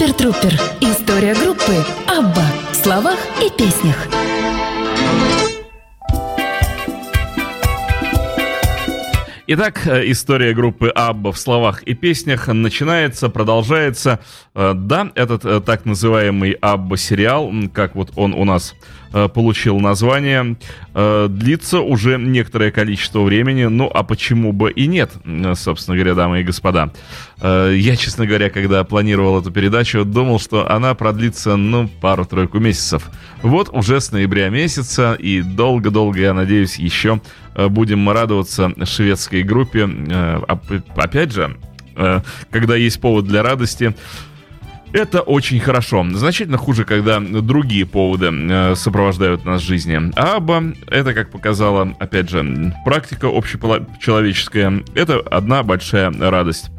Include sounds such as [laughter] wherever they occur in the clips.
Супер Трупер. История группы Абба в словах и песнях. Итак, э, история группы Абба в словах и песнях начинается, продолжается. Э, да, этот э, так называемый Абба сериал, как вот он у нас получил название, длится уже некоторое количество времени. Ну, а почему бы и нет, собственно говоря, дамы и господа. Я, честно говоря, когда планировал эту передачу, думал, что она продлится, ну, пару-тройку месяцев. Вот уже с ноября месяца, и долго-долго, я надеюсь, еще Э, будем радоваться шведской группе. Э, опять же, э, когда есть повод для радости, это очень хорошо. Значительно хуже, когда другие поводы сопровождают нас в жизни. А Аба, это, как показала, опять же, практика общечеловеческая, это одна большая радость.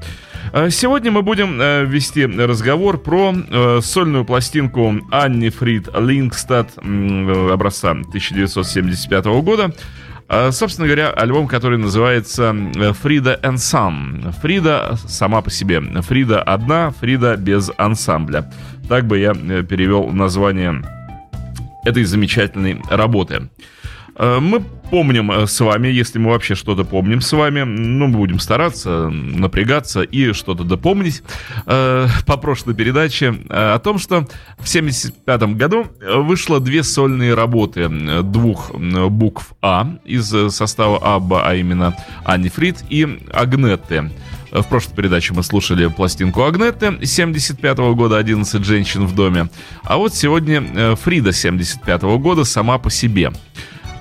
Сегодня мы будем вести разговор про сольную пластинку Анни Фрид Лингстад образца 1975 года. Собственно говоря, альбом, который называется «Фрида and Some». Фрида сама по себе. Фрида одна, Фрида без ансамбля. Так бы я э, перевел название этой замечательной работы. Э, мы помним э, с вами, если мы вообще что-то помним с вами, ну, будем стараться, напрягаться и что-то допомнить э, по прошлой передаче о том, что в 1975 году вышло две сольные работы двух букв А из состава Абба, а именно Анни Фрид и Агнетты. В прошлой передаче мы слушали пластинку Агнетты 75 года «11 женщин в доме». А вот сегодня Фрида 75 года «Сама по себе».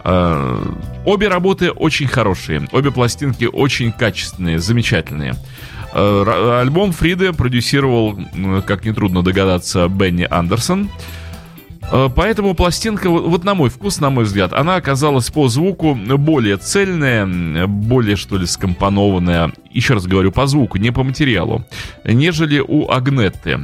Э, обе работы очень хорошие, обе пластинки очень качественные, замечательные. Э, альбом Фриды продюсировал, как нетрудно догадаться, Бенни Андерсон. Э, поэтому пластинка, вот на мой вкус, на мой взгляд, она оказалась по звуку более цельная, более, что ли, скомпонованная, еще раз говорю, по звуку, не по материалу, нежели у Агнетты.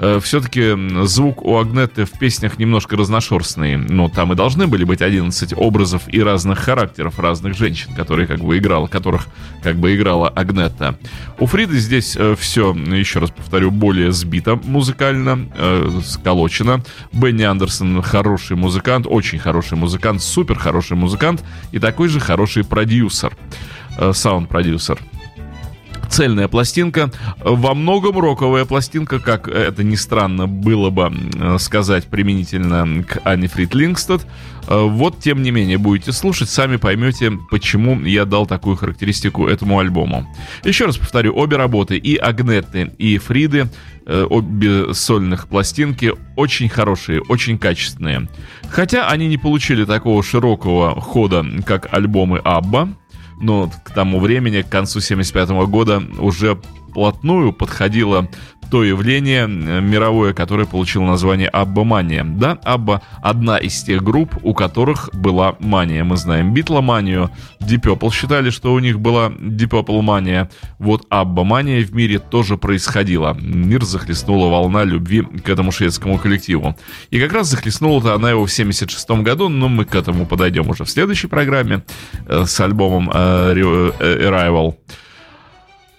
Э, все-таки звук у Агнеты в песнях немножко разношерстный. Но там и должны были быть 11 образов и разных характеров разных женщин, которые как бы играла, которых как бы играла Агнета. У Фриды здесь э, все, еще раз повторю, более сбито музыкально, э, сколочено. Бенни Андерсон хороший музыкант, очень хороший музыкант, супер хороший музыкант и такой же хороший продюсер, э, саунд-продюсер цельная пластинка, во многом роковая пластинка, как это ни странно было бы сказать применительно к Анне Фрид Лингстад. Э, вот, тем не менее, будете слушать, сами поймете, почему я дал такую характеристику этому альбому. Еще раз повторю, обе работы, и Агнетты, и Фриды, э, обе сольных пластинки, очень хорошие, очень качественные. Хотя они не получили такого широкого хода, как альбомы Абба, но к тому времени, к концу 75 года, уже вплотную подходило то явление э, мировое, которое получило название Абба-мания. Да, Абба — одна из тех групп, у которых была мания. Мы знаем Битломанию, Deep считали, что у них была Deep мания. Вот Абба-мания в мире тоже происходила. Мир захлестнула волна любви к этому шведскому коллективу. И как раз захлестнула-то она его в 76 году, но мы к этому подойдем уже в следующей программе э, с альбомом э, Arrival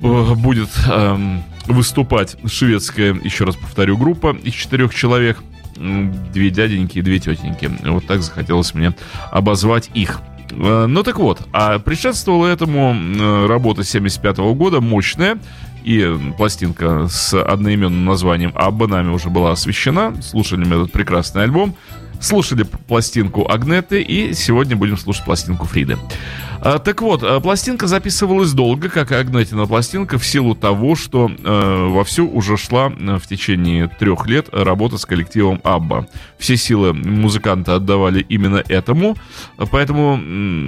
будет эм, выступать шведская, еще раз повторю, группа из четырех человек. Две дяденьки и две тетеньки. Вот так захотелось мне обозвать их. Э, ну так вот, а предшествовала этому э, работа 75 -го года, мощная, и пластинка с одноименным названием «Абба» нами уже была освещена. Слушали мы этот прекрасный альбом. Слушали пластинку Агнеты, и сегодня будем слушать пластинку Фриды. А, так вот, а, пластинка записывалась долго, как и Агнетина пластинка, в силу того, что э, вовсю уже шла в течение трех лет работа с коллективом Абба. Все силы музыканта отдавали именно этому, поэтому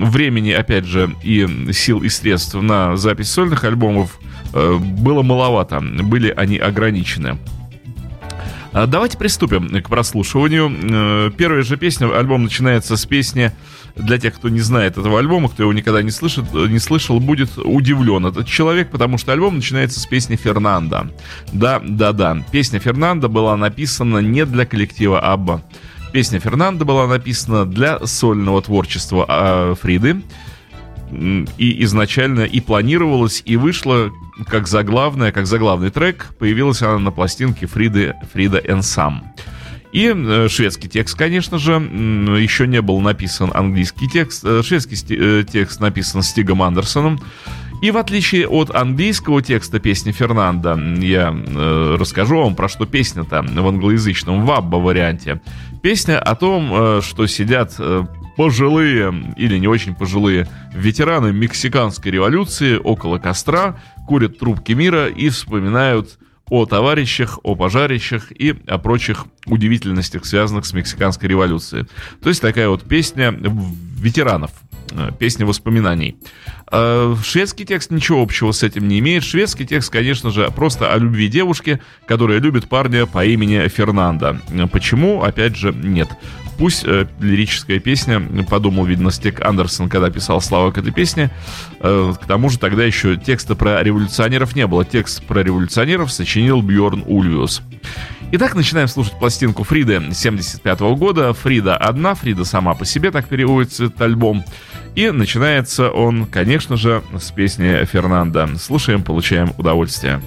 времени, опять же, и сил и средств на запись сольных альбомов э, было маловато, были они ограничены. Давайте приступим к прослушиванию. Э, первая же песня, альбом начинается с песни для тех, кто не знает этого альбома, кто его никогда не слышит, не слышал, будет удивлен этот человек, потому что альбом начинается с песни Фернанда. Да, да, да. Песня Фернанда была написана не для коллектива Абба. Песня Фернанда была написана для сольного творчества а, Фриды. и изначально и планировалась, и вышла как заглавная, как заглавный трек. Появилась она на пластинке Фриды, Фрида Энсам. И э, шведский текст, конечно же, еще не был написан английский текст. Э, шведский э, текст написан Стигом Андерсоном. И в отличие от английского текста песни Фернанда, я э, расскажу вам, про что песня-то в англоязычном вабба-варианте. Песня о том, э, что сидят э, пожилые или не очень пожилые ветераны мексиканской революции около костра, курят трубки мира и вспоминают о товарищах, о пожарищах и о прочих удивительностях, связанных с мексиканской революцией. То есть такая вот песня ветеранов, э, песня воспоминаний. А шведский текст ничего общего с этим не имеет. Шведский текст, конечно же, просто о любви девушки, которая любит парня по имени Фернанда. Почему? Опять же, нет. Пусть э, лирическая песня, подумал, видно, Стек Андерсон, когда писал слова к этой песне. Э, к тому же тогда еще текста про революционеров не было. Текст про революционеров сочинил Бьорн Ульвиус. Итак, начинаем слушать пластинку Фриды 75 -го года. Фрида одна, Фрида сама по себе, так переводится этот альбом. И начинается он, конечно же, с песни Фернанда. Слушаем, получаем удовольствие.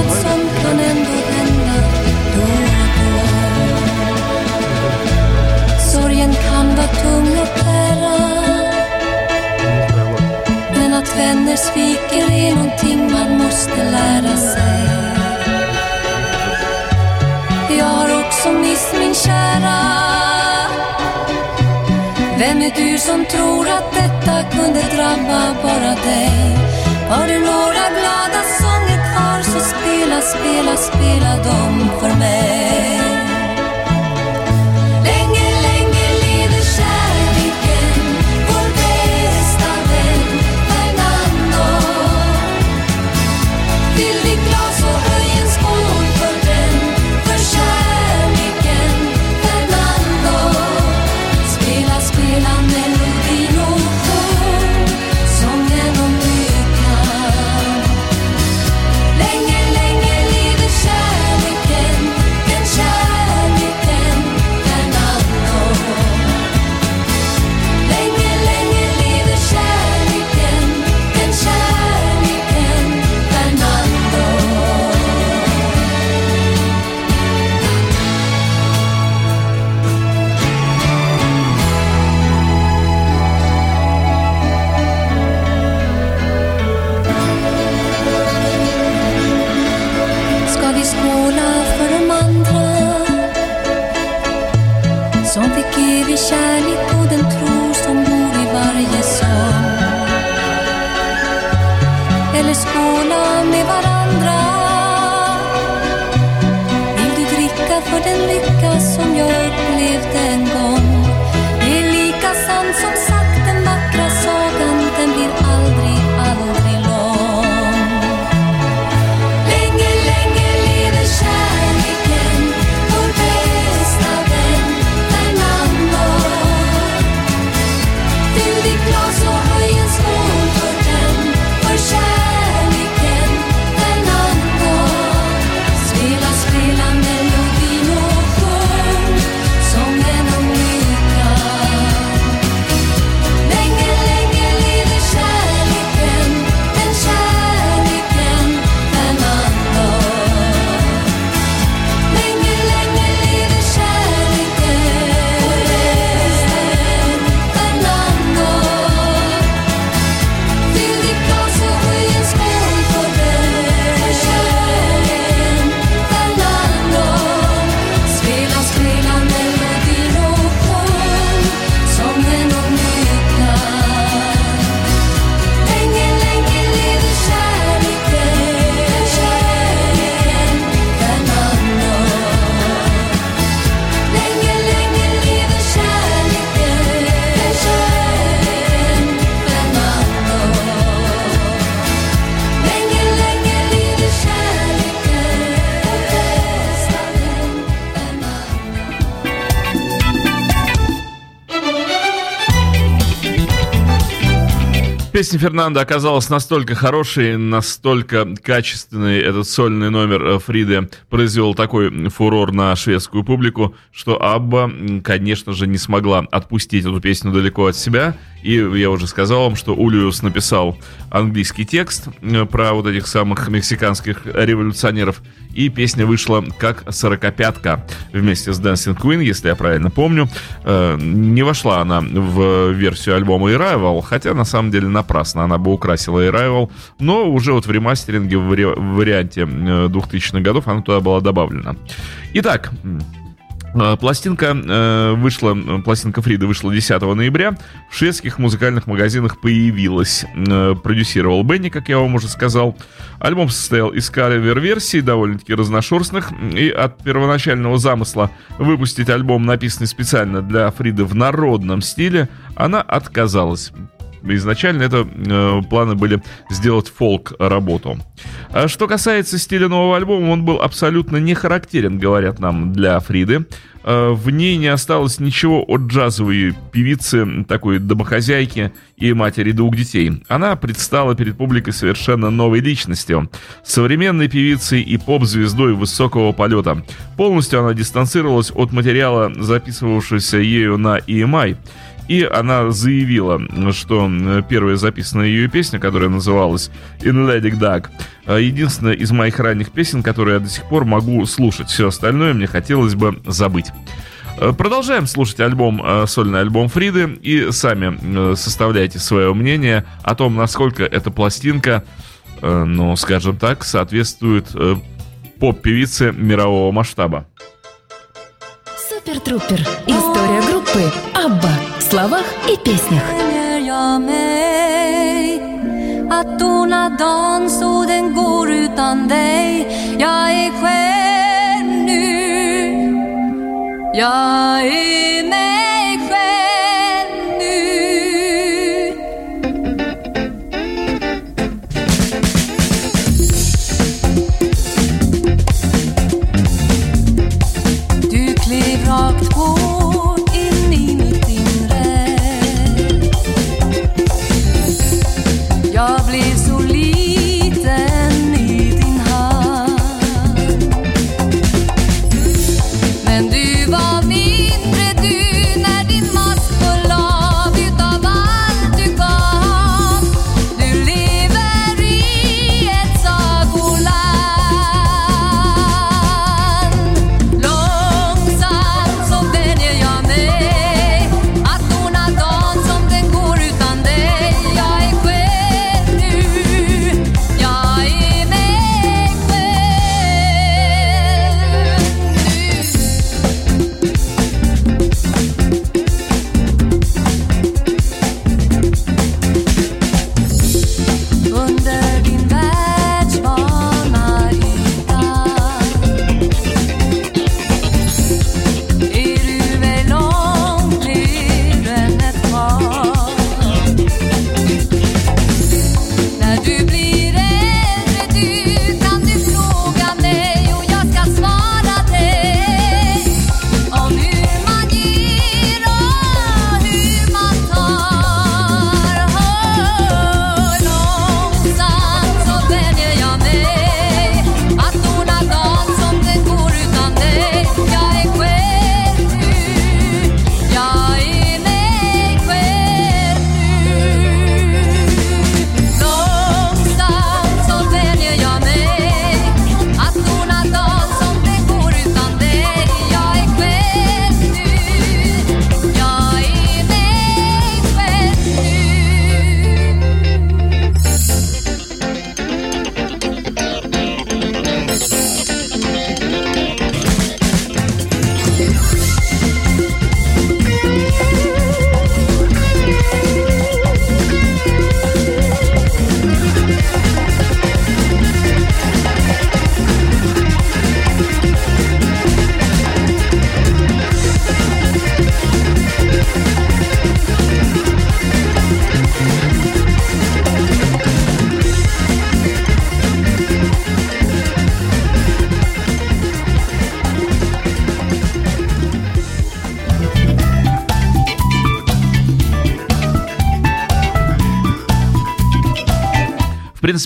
något som kan ändå hända då och då. Sorgen kan vara tung att bära. Men att vänner sviker är någonting man måste lära sig. Jag har också mist min kära. Vem är du som tror att detta kunde drabba bara dig? Har du några glada sånger? spela, spela, spela dem för mig. Песня Фернанда оказалась настолько хорошей, настолько качественной. Этот сольный номер э, Фриды произвел такой фурор на шведскую публику, что Абба, конечно же, не смогла отпустить эту песню далеко от себя. И я уже сказал вам, что Улиус написал английский текст э, про вот этих самых мексиканских революционеров. И песня вышла как сорокопятка вместе с Dancing Queen, если я правильно помню. Э, не вошла она в версию альбома Arrival, хотя на самом деле напрасно она бы украсила Arrival, но уже вот в ремастеринге в варианте 2000-х э, годов она туда была добавлена. Итак, пластинка э, вышла, пластинка Фриды вышла 10 ноября. В шведских музыкальных магазинах появилась. Э, продюсировал Бенни, как я вам уже сказал. Альбом состоял из кавер-версий, довольно-таки разношерстных. И от первоначального замысла выпустить альбом, написанный специально для Фриды в народном стиле, она отказалась. Изначально это э, планы были сделать фолк-работу. А что касается стиля нового альбома, он был абсолютно не характерен, говорят нам, для Фриды. Э, в ней не осталось ничего от джазовой певицы, такой домохозяйки и матери двух детей. Она предстала перед публикой совершенно новой личностью, современной певицей и поп-звездой высокого полета. Полностью она дистанцировалась от материала, записывавшегося ею на EMI – и она заявила, что первая записанная ее песня, которая называлась In Lady Duck, единственная из моих ранних песен, которую я до сих пор могу слушать. Все остальное мне хотелось бы забыть. Продолжаем слушать альбом, сольный альбом Фриды и сами составляйте свое мнение о том, насколько эта пластинка, ну, скажем так, соответствует поп-певице мирового масштаба. Трупер. История группы Абба словах и песнях. Att tona dagen så den går utan dig Jag är själv nu Jag är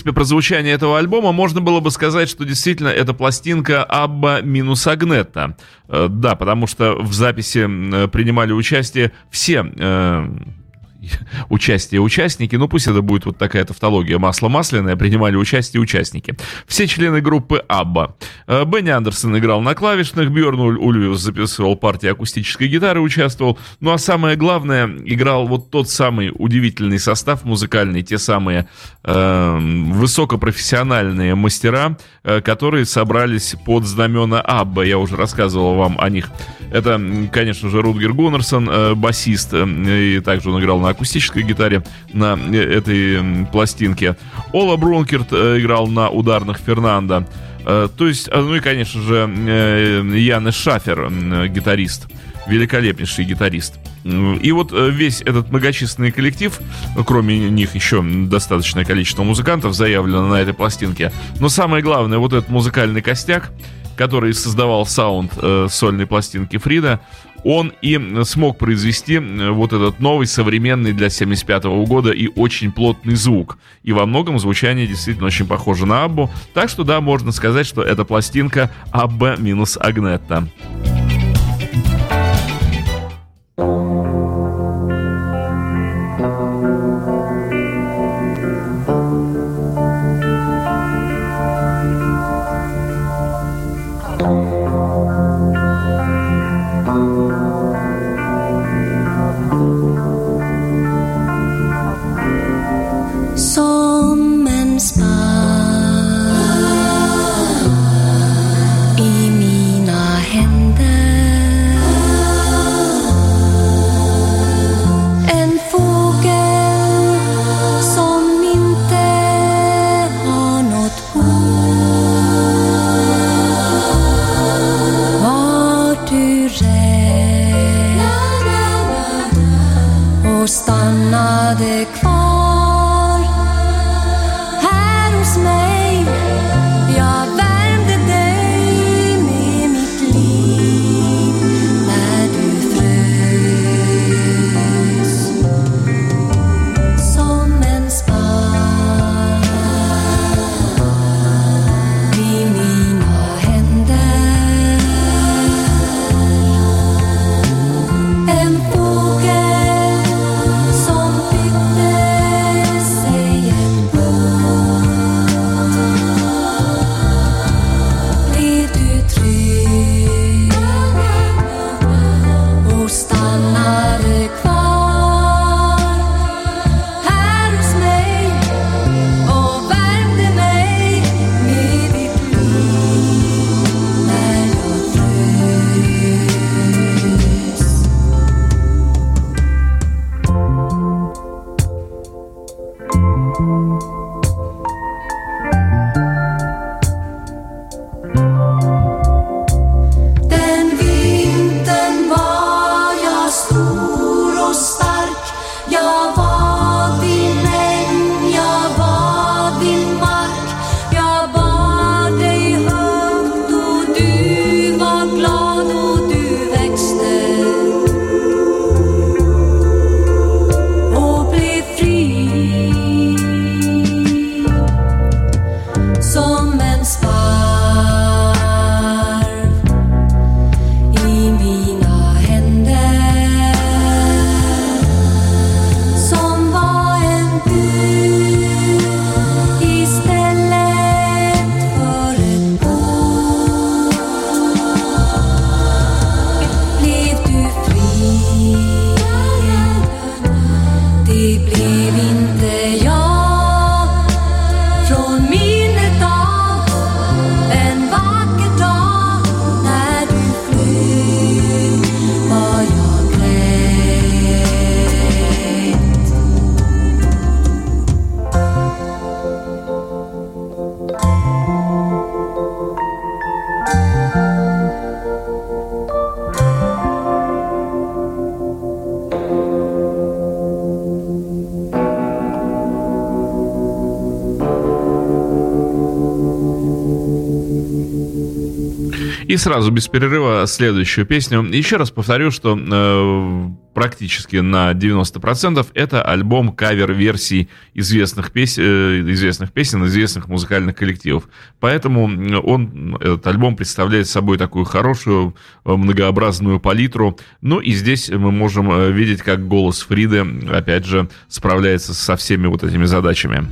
принципе, про звучание этого альбома можно было бы сказать, что действительно это пластинка Абба минус Агнета. Э, да, потому что в записи принимали участие все э, [laughs] участие участники, ну пусть это будет вот такая тавтология масло масляное, принимали участие участники. Все члены группы Абба. Э, Бенни Андерсон играл на клавишных, Бьорн Ульвиус записывал партии акустической гитары, участвовал. Ну а самое главное, играл вот тот самый удивительный состав музыкальный, те самые э, высокопрофессиональные мастера, э, которые собрались под знамена Абба. Я уже рассказывал вам о них. Это, конечно же, Рутгер Гуннерсон, э, басист, э, и также он играл на акустической гитаре на э, этой пластинке. Ола Брункерт э, играл на ударных Фернандо. Э, то есть, ну и, конечно же, Янес Шафер, гитарист, великолепнейший гитарист. И вот весь этот многочисленный коллектив, кроме них еще достаточное количество музыкантов заявлено на этой пластинке, но самое главное, вот этот музыкальный костяк, который создавал саунд э, сольной пластинки Фрида, он и смог произвести вот этот новый, современный для 75 -го года и очень плотный звук. И во многом звучание действительно очень похоже на Аббу. Так что да, можно сказать, что это пластинка Абба минус Агнетта. Сразу, без перерыва, следующую песню. Еще раз повторю, что э, практически на 90%, это альбом кавер-версий известных, пес... Э, известных песен, известных музыкальных коллективов. Поэтому он, этот альбом представляет собой такую хорошую, э, многообразную палитру. Ну и здесь мы можем э, видеть, как голос Фриды, опять же, справляется со всеми вот этими задачами.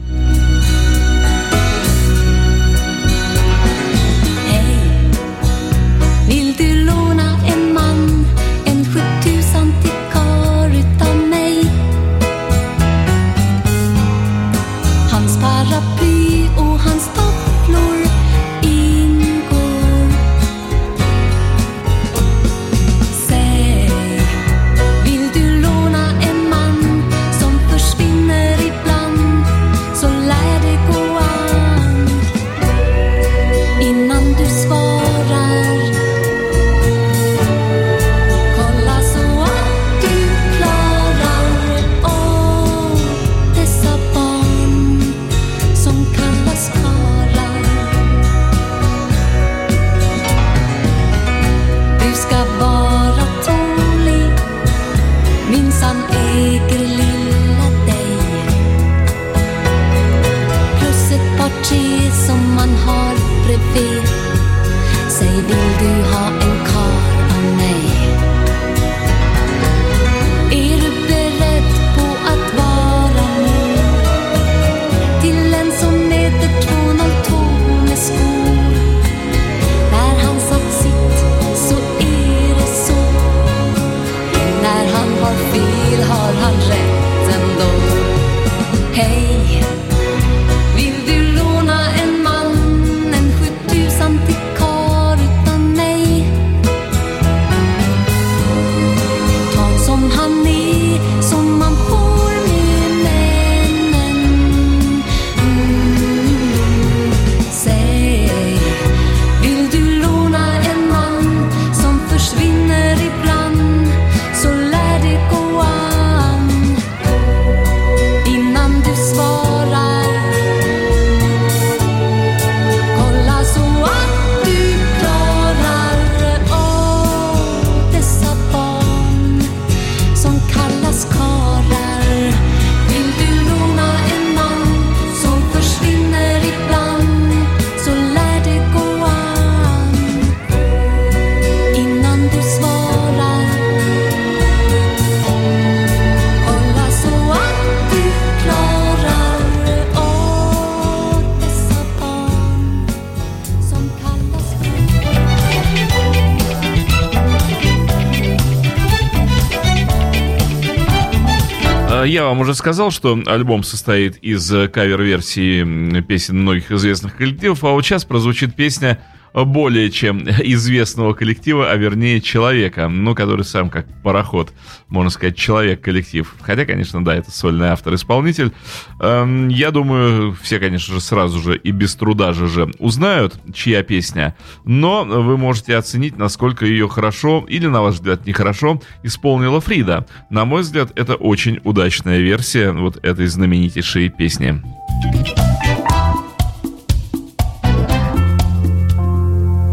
Я вам уже сказал, что альбом состоит из кавер-версии песен многих известных коллективов, а вот сейчас прозвучит песня более чем известного коллектива, а вернее человека, ну, который сам как пароход, можно сказать, человек-коллектив. Хотя, конечно, да, это сольный автор-исполнитель. Эм, я думаю, все, конечно же, сразу же и без труда же, же узнают, чья песня, но вы можете оценить, насколько ее хорошо или, на ваш взгляд, нехорошо исполнила Фрида. На мой взгляд, это очень удачная версия вот этой знаменитейшей песни.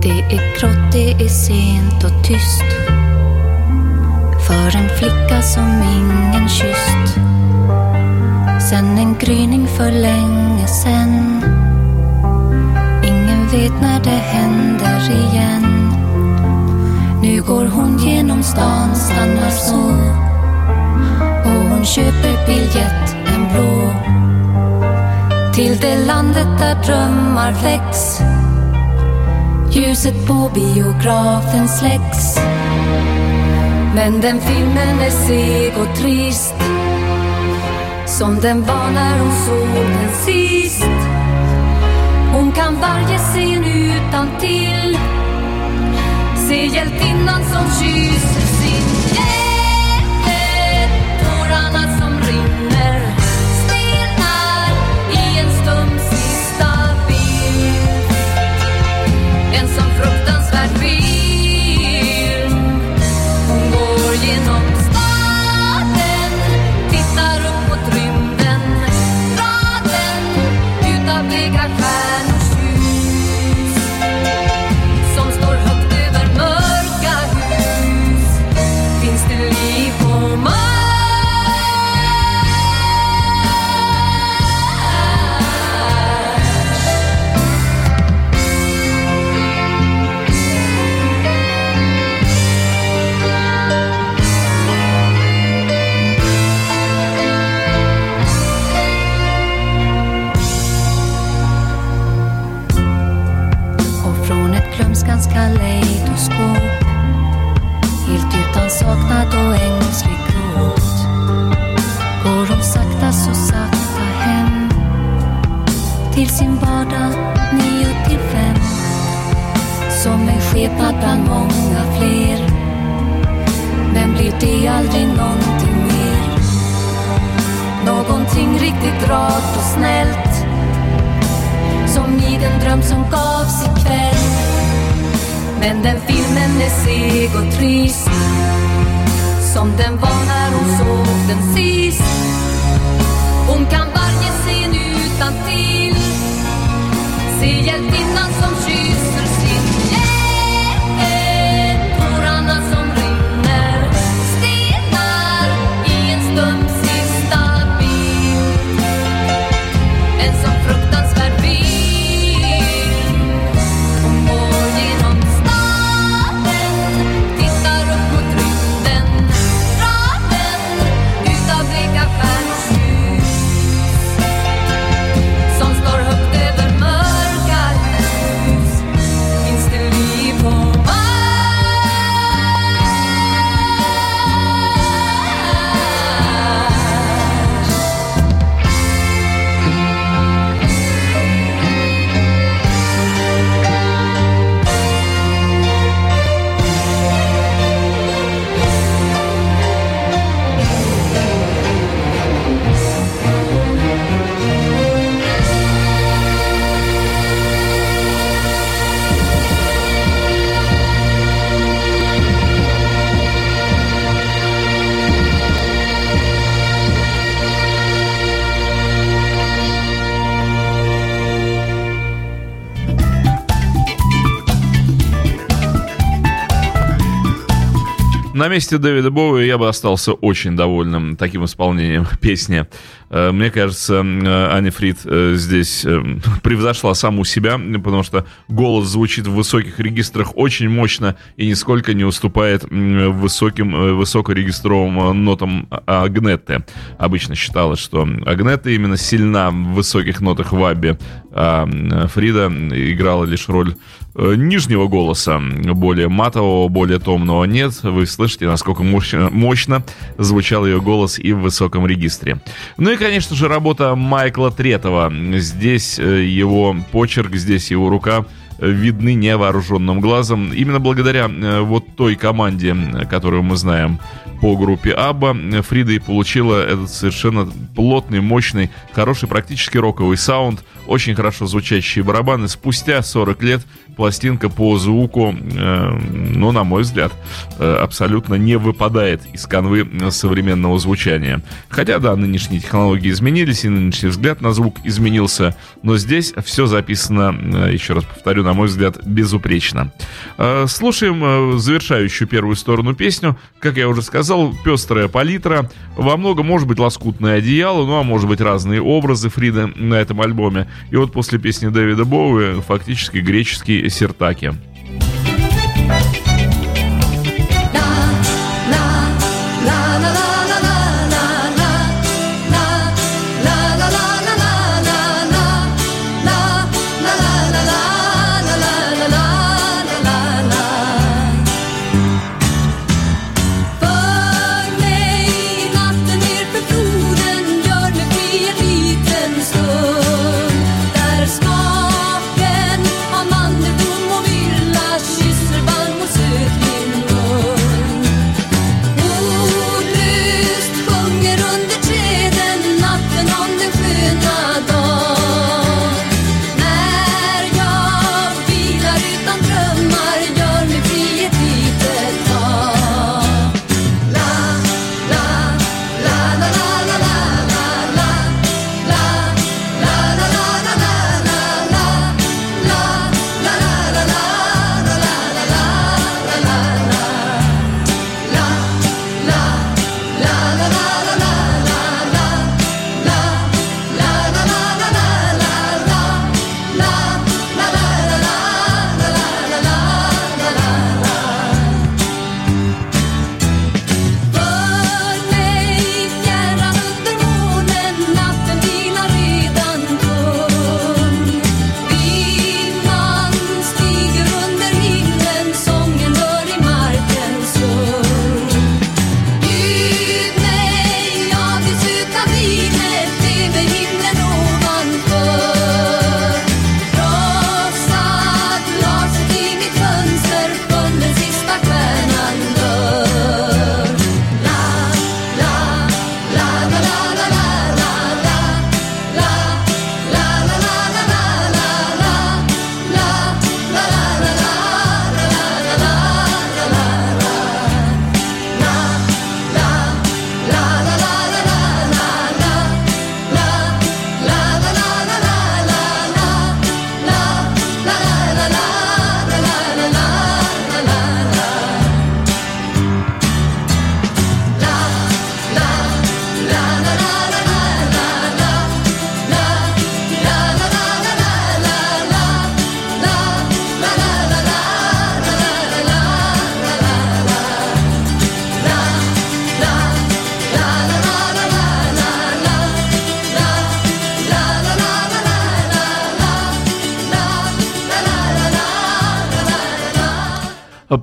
Det är grått, det är sent och tyst. För en flicka som ingen kysst. Sen en gryning för länge sen. Ingen vet när det händer igen. Nu går hon genom stan, stannar så. Och hon köper biljett, en blå. Till det landet där drömmar väcks. Ljuset på biografen släcks. Men den filmen är seg och trist. Som den var när hon såg den sist. Hon kan varje scen utan till. Se hjältinnan som kysser lyssnat bland många fler. Men blir det aldrig någonting mer? Någonting riktigt rart och snällt. Som i den dröm som gavs ikväll Men den filmen är seg och trist. Som den var när hon såg den sist. Hon kan varje scen utan till. Se hjältinnan som kysser На месте Дэвида Боуи я бы остался очень довольным таким исполнением [laughs] песни. Э, Мне кажется, э, Аня Фрид э, здесь [laughs] превзошла саму себя, потому что голос звучит в высоких регистрах очень мощно и нисколько не уступает высоким, высокорегистровым нотам А- Агнетты. Обычно считалось, что Агнетта именно сильна в высоких нотах в Аббе, а Фрида играла лишь роль э, нижнего голоса, более матового, более томного нет. Вы слышите, насколько мощно, звучал ее голос и в высоком регистре. Ну и, конечно же, работа Майкла Третова. Здесь э, его почерк, здесь его рука э, видны невооруженным глазом. Именно благодаря вот той команде, которую мы знаем по группе Абба, Фрида и получила этот совершенно плотный, мощный, хороший, практически роковый саунд, очень хорошо звучащие барабаны. Спустя 40 лет пластинка по звуку, э, ну, на мой взгляд, э, абсолютно не выпадает из канвы современного звучания. Хотя, да, нынешние технологии изменились, и нынешний взгляд на звук изменился, но здесь все записано, э, еще раз повторю, на мой взгляд, безупречно. Слушаем завершающую первую сторону песню. Как я уже сказал, пестрая палитра, во многом может быть лоскутное одеяло, ну а может быть разные образы Фрида на этом альбоме. И вот после песни Дэвида Боуи фактически греческий сертаки.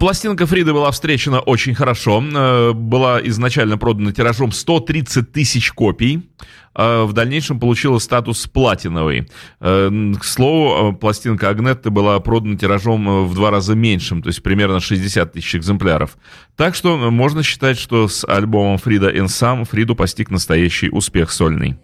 Пластинка Фриды была встречена очень хорошо. Э, была изначально продана тиражом 130 тысяч копий. Э, в дальнейшем получила статус платиновый. Э, к слову, пластинка Агнетты была продана тиражом в два раза меньшим, то есть примерно 60 тысяч экземпляров. Так что можно считать, что с альбомом Фрида Энсам Фриду постиг настоящий успех сольный.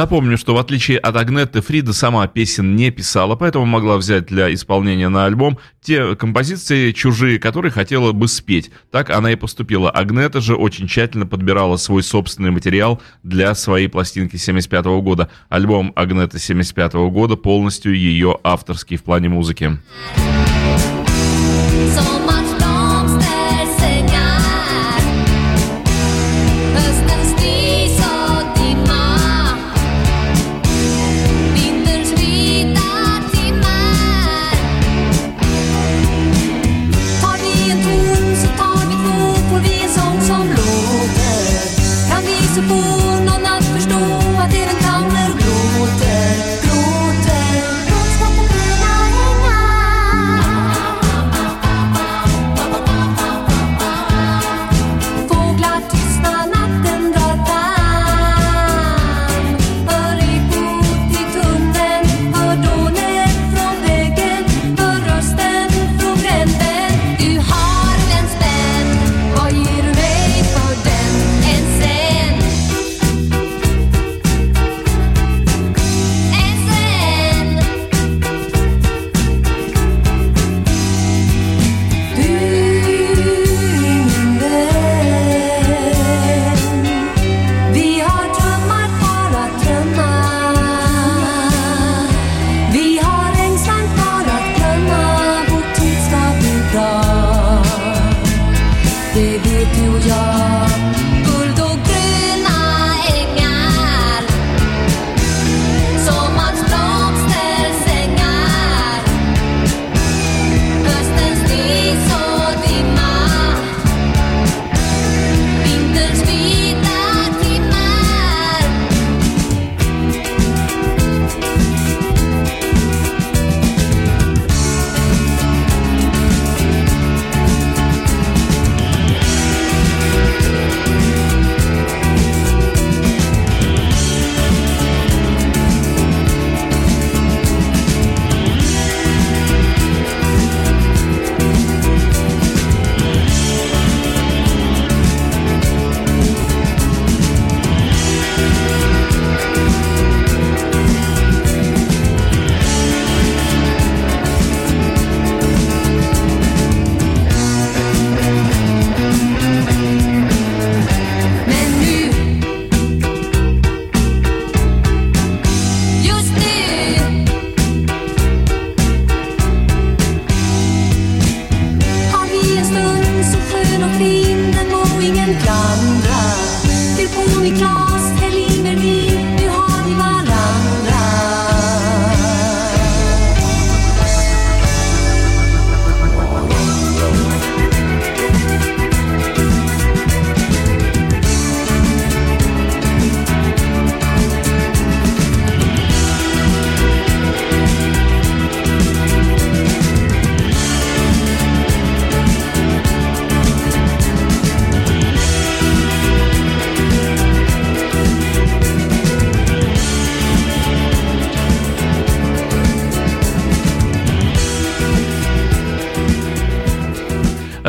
Напомню, что в отличие от Агнетты, Фрида сама песен не писала, поэтому могла взять для исполнения на альбом те композиции чужие, которые хотела бы спеть. Так она и поступила. Агнета же очень тщательно подбирала свой собственный материал для своей пластинки 75 года. Альбом Агнеты 75 года полностью ее авторский в плане музыки. вот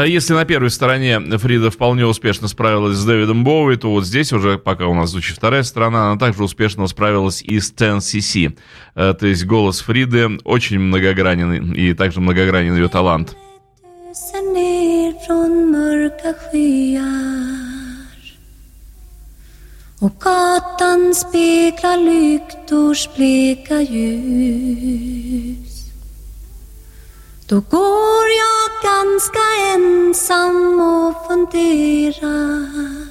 А если на первой стороне Фрида вполне успешно справилась с Дэвидом Боуи, то вот здесь уже, пока у нас звучит вторая сторона, она также успешно справилась и с 10cc. Э, то есть голос Фриды очень многогранен, и также многогранен ее талант. Och gatan speglar lyktors bleka ljus Då går jag ganska ensam och funderar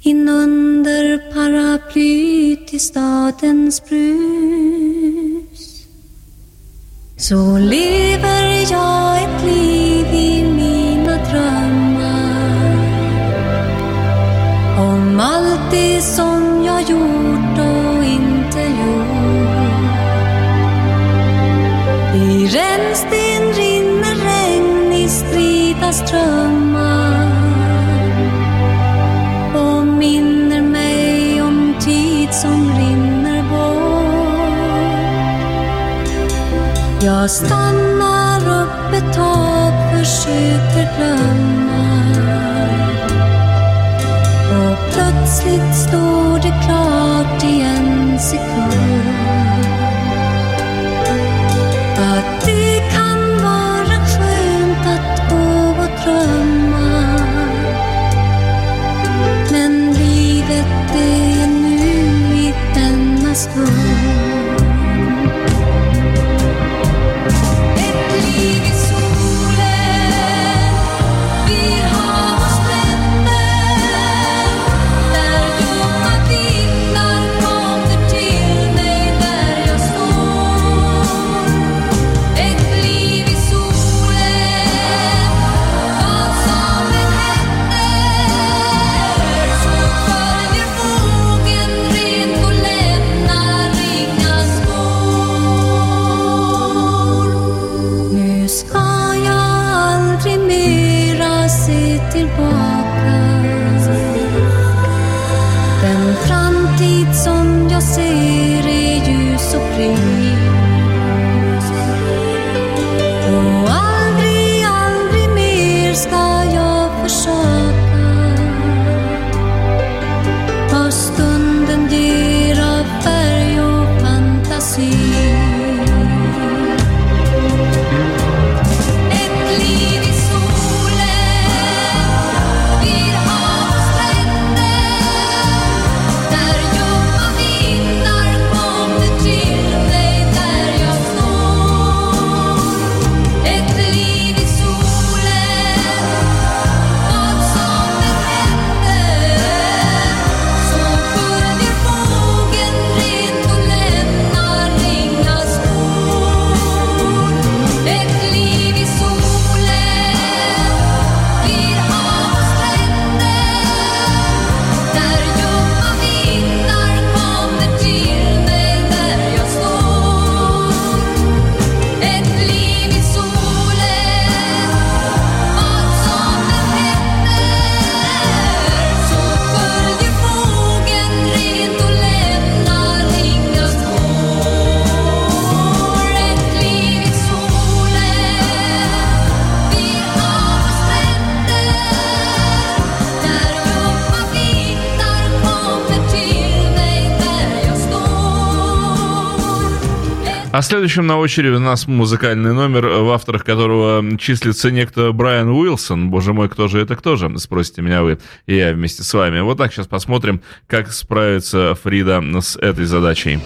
in under paraplyt i stadens brus. Så lever jag ett liv som rinner bort. Jag stannar upp ett tag, försöker glömma. Och plötsligt står det klart i en sekund through. А следующим на очереди у нас музыкальный номер, э, в авторах которого числится некто Брайан Уилсон. Боже мой, кто же это, кто же? Спросите меня вы и я вместе с вами. Вот так сейчас посмотрим, как справится Фрида с этой задачей.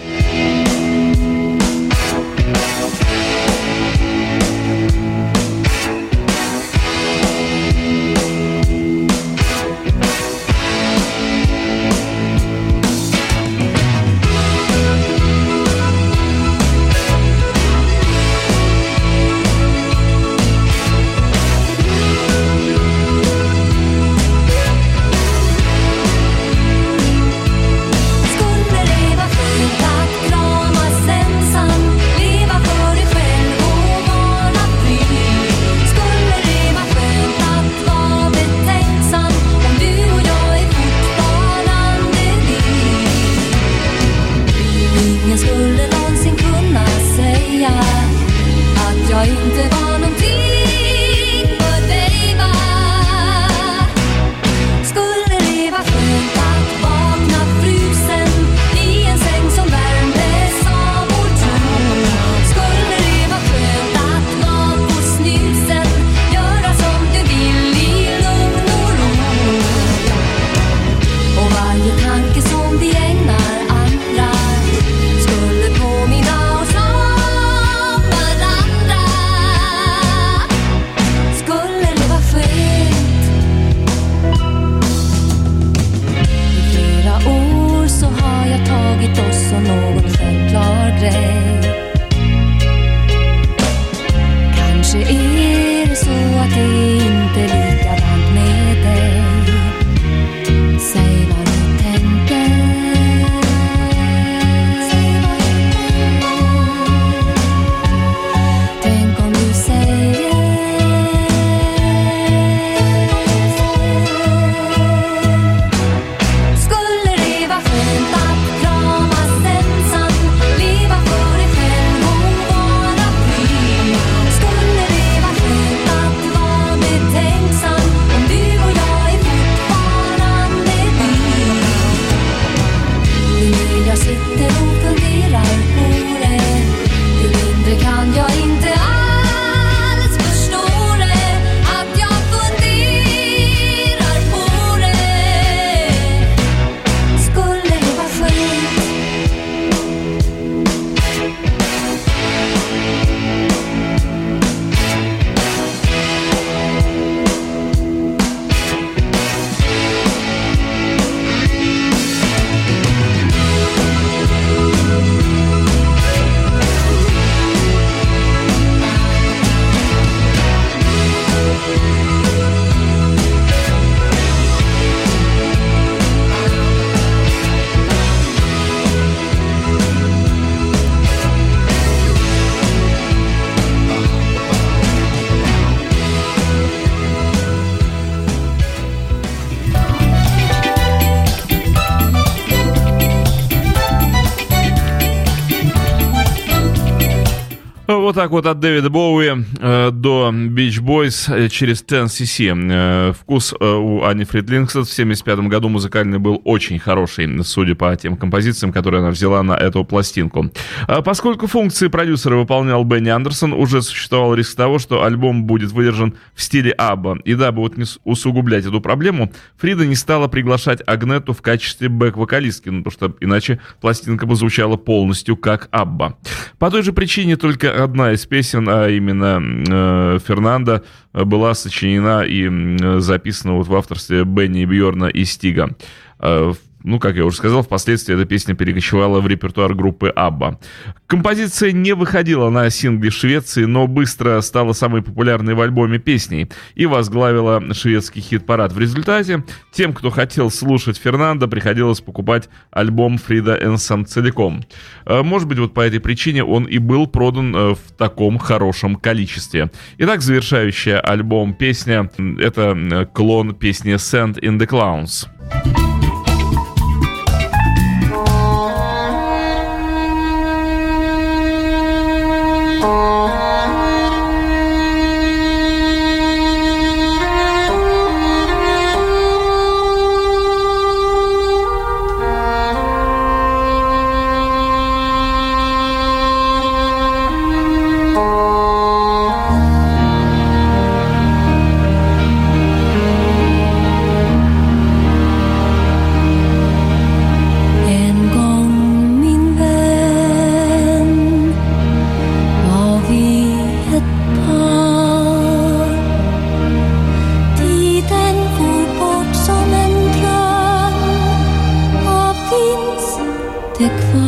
Так вот от Дэвида Боуи э, до Beach Boys э, через 10cc. Э, вкус э, у Ани Фридлинг, в 75 году музыкальный был очень хороший, судя по тем композициям, которые она взяла на эту пластинку. А поскольку функции продюсера выполнял Бенни Андерсон, уже существовал риск того, что альбом будет выдержан в стиле Абба. И дабы вот не усугублять эту проблему, Фрида не стала приглашать Агнету в качестве бэк-вокалистки, ну, потому что иначе пластинка бы звучала полностью как Абба. По той же причине только одна из песен, а именно Фернанда, э, была сочинена и м, записана вот в авторстве Бенни Бьорна и Стига. Э, ну, как я уже сказал, впоследствии эта песня перекочевала в репертуар группы Абба. Композиция не выходила на сингле Швеции, но быстро стала самой популярной в альбоме песней и возглавила шведский хит-парад. В результате тем, кто хотел слушать Фернандо, приходилось покупать альбом Фрида Энсом целиком. Э, Может быть, вот по этой причине он и был продан э, в таком хорошем количестве. Итак, завершающая альбом песня это клон песни «Sand in the Clowns». En Tek for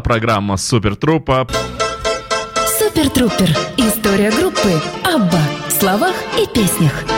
программа Супер Трупа. История группы Абба в словах и песнях.